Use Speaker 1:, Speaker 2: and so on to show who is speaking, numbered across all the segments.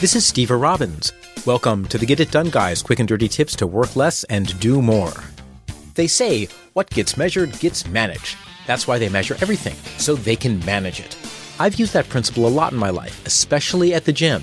Speaker 1: This is Steve Robbins. Welcome to the Get It Done Guys quick and dirty tips to work less and do more. They say what gets measured gets managed. That's why they measure everything, so they can manage it. I've used that principle a lot in my life, especially at the gym.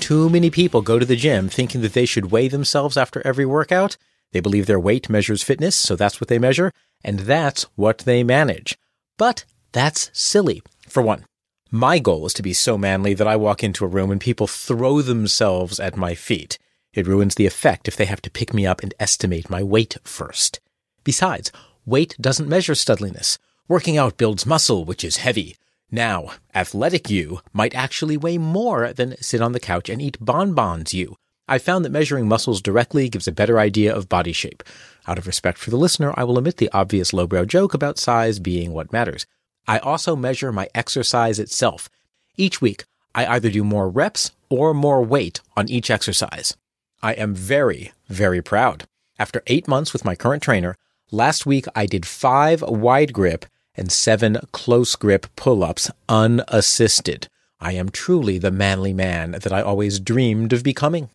Speaker 1: Too many people go to the gym thinking that they should weigh themselves after every workout. They believe their weight measures fitness, so that's what they measure, and that's what they manage. But that's silly, for one. My goal is to be so manly that I walk into a room and people throw themselves at my feet. It ruins the effect if they have to pick me up and estimate my weight first. Besides, weight doesn't measure studliness. Working out builds muscle, which is heavy. Now, athletic you might actually weigh more than sit on the couch and eat bonbons you. I found that measuring muscles directly gives a better idea of body shape. Out of respect for the listener, I will omit the obvious lowbrow joke about size being what matters. I also measure my exercise itself. Each week, I either do more reps or more weight on each exercise. I am very, very proud. After eight months with my current trainer, last week I did five wide grip and seven close grip pull ups unassisted. I am truly the manly man that I always dreamed of becoming.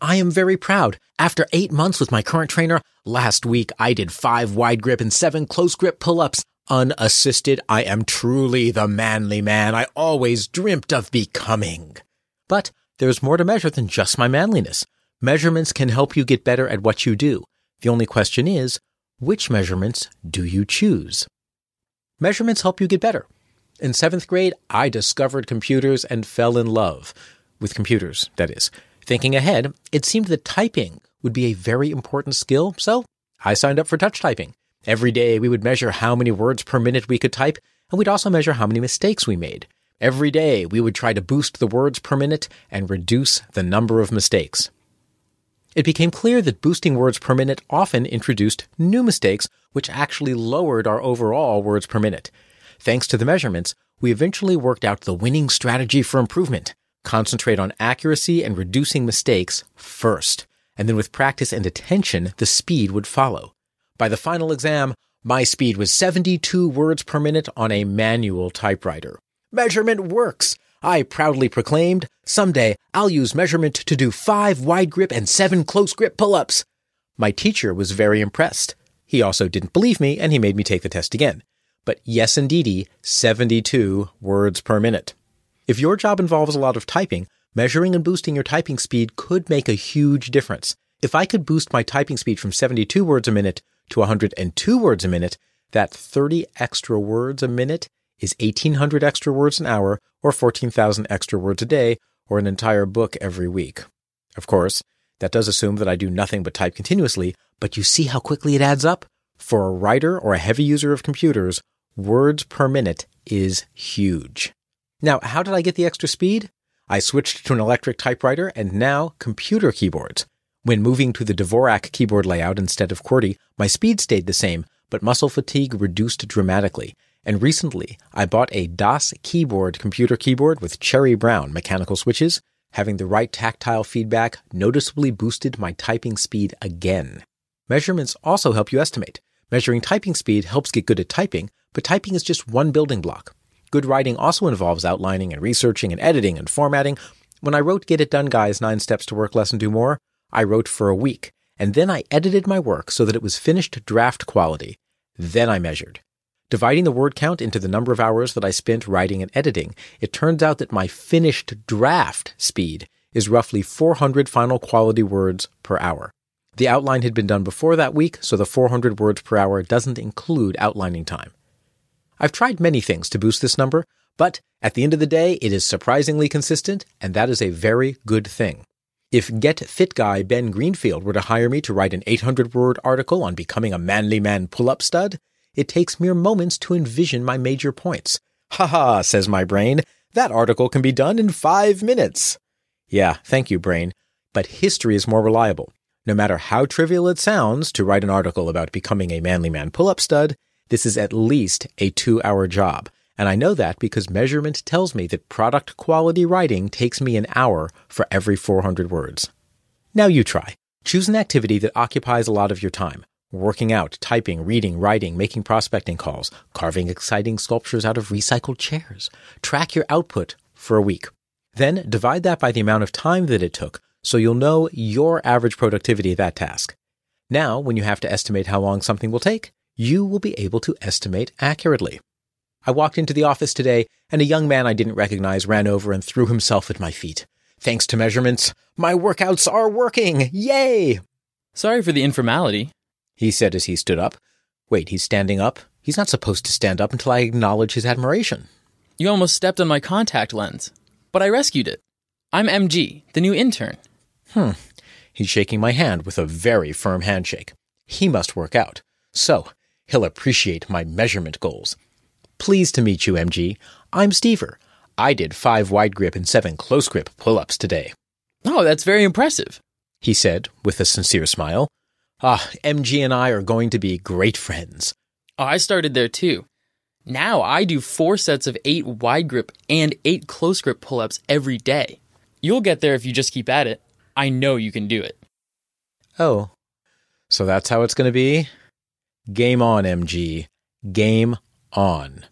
Speaker 1: I am very proud. After eight months with my current trainer, last week I did five wide grip and seven close grip pull ups unassisted, I am truly the manly man I always dreamt of becoming. But there's more to measure than just my manliness. Measurements can help you get better at what you do. The only question is, which measurements do you choose? Measurements help you get better. In seventh grade, I discovered computers and fell in love. With computers, that is. Thinking ahead, it seemed that typing would be a very important skill, so I signed up for touch typing. Every day we would measure how many words per minute we could type, and we'd also measure how many mistakes we made. Every day we would try to boost the words per minute and reduce the number of mistakes. It became clear that boosting words per minute often introduced new mistakes, which actually lowered our overall words per minute. Thanks to the measurements, we eventually worked out the winning strategy for improvement. Concentrate on accuracy and reducing mistakes first. And then with practice and attention, the speed would follow. By the final exam, my speed was 72 words per minute on a manual typewriter. Measurement works! I proudly proclaimed, someday I'll use measurement to do five wide grip and seven close grip pull ups. My teacher was very impressed. He also didn't believe me and he made me take the test again. But yes, indeedy, 72 words per minute. If your job involves a lot of typing, measuring and boosting your typing speed could make a huge difference. If I could boost my typing speed from 72 words a minute to 102 words a minute, that 30 extra words a minute is 1800 extra words an hour or 14,000 extra words a day or an entire book every week. Of course, that does assume that I do nothing but type continuously, but you see how quickly it adds up? For a writer or a heavy user of computers, words per minute is huge. Now, how did I get the extra speed? I switched to an electric typewriter and now computer keyboards. When moving to the Dvorak keyboard layout instead of QWERTY, my speed stayed the same, but muscle fatigue reduced dramatically. And recently, I bought a Das Keyboard computer keyboard with cherry brown mechanical switches. Having the right tactile feedback noticeably boosted my typing speed again. Measurements also help you estimate. Measuring typing speed helps get good at typing, but typing is just one building block. Good writing also involves outlining and researching and editing and formatting. When I wrote Get It Done Guys 9 Steps to Work Less and Do More, I wrote for a week, and then I edited my work so that it was finished draft quality. Then I measured. Dividing the word count into the number of hours that I spent writing and editing, it turns out that my finished draft speed is roughly 400 final quality words per hour. The outline had been done before that week, so the 400 words per hour doesn't include outlining time. I've tried many things to boost this number, but at the end of the day, it is surprisingly consistent, and that is a very good thing. If Get Fit guy Ben Greenfield were to hire me to write an 800 word article on becoming a manly man pull up stud, it takes mere moments to envision my major points. Ha ha, says my brain. That article can be done in five minutes. Yeah, thank you, brain. But history is more reliable. No matter how trivial it sounds to write an article about becoming a manly man pull up stud, this is at least a two hour job. And I know that because measurement tells me that product quality writing takes me an hour for every 400 words. Now you try. Choose an activity that occupies a lot of your time working out, typing, reading, writing, making prospecting calls, carving exciting sculptures out of recycled chairs. Track your output for a week. Then divide that by the amount of time that it took so you'll know your average productivity of that task. Now, when you have to estimate how long something will take, you will be able to estimate accurately. I walked into the office today and a young man I didn't recognize ran over and threw himself at my feet. Thanks to measurements, my workouts are working! Yay!
Speaker 2: Sorry for the informality
Speaker 1: he said as he stood up. Wait, he's standing up? He's not supposed to stand up until I acknowledge his admiration.
Speaker 2: You almost stepped on my contact lens, but I rescued it. I'm MG, the new intern.
Speaker 1: Hmm. He's shaking my hand with a very firm handshake. He must work out. So, he'll appreciate my measurement goals. Pleased to meet you, MG. I'm Stever. I did five wide grip and seven close grip pull ups today.
Speaker 2: Oh, that's very impressive,
Speaker 1: he said with a sincere smile. Ah, MG and I are going to be great friends.
Speaker 2: Oh, I started there too. Now I do four sets of eight wide grip and eight close grip pull ups every day. You'll get there if you just keep at it. I know you can do it.
Speaker 1: Oh, so that's how it's going to be? Game on, MG. Game on.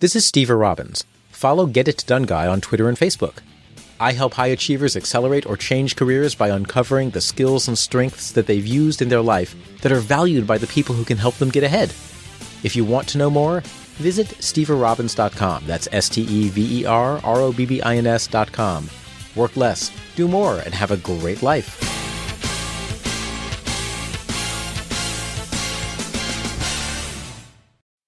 Speaker 1: This is Steve Robbins. Follow Get It Done Guy on Twitter and Facebook. I help high achievers accelerate or change careers by uncovering the skills and strengths that they've used in their life that are valued by the people who can help them get ahead. If you want to know more, visit steverobbins.com. That's S T E V E R R O B B I N S.com. Work less, do more, and have a great life.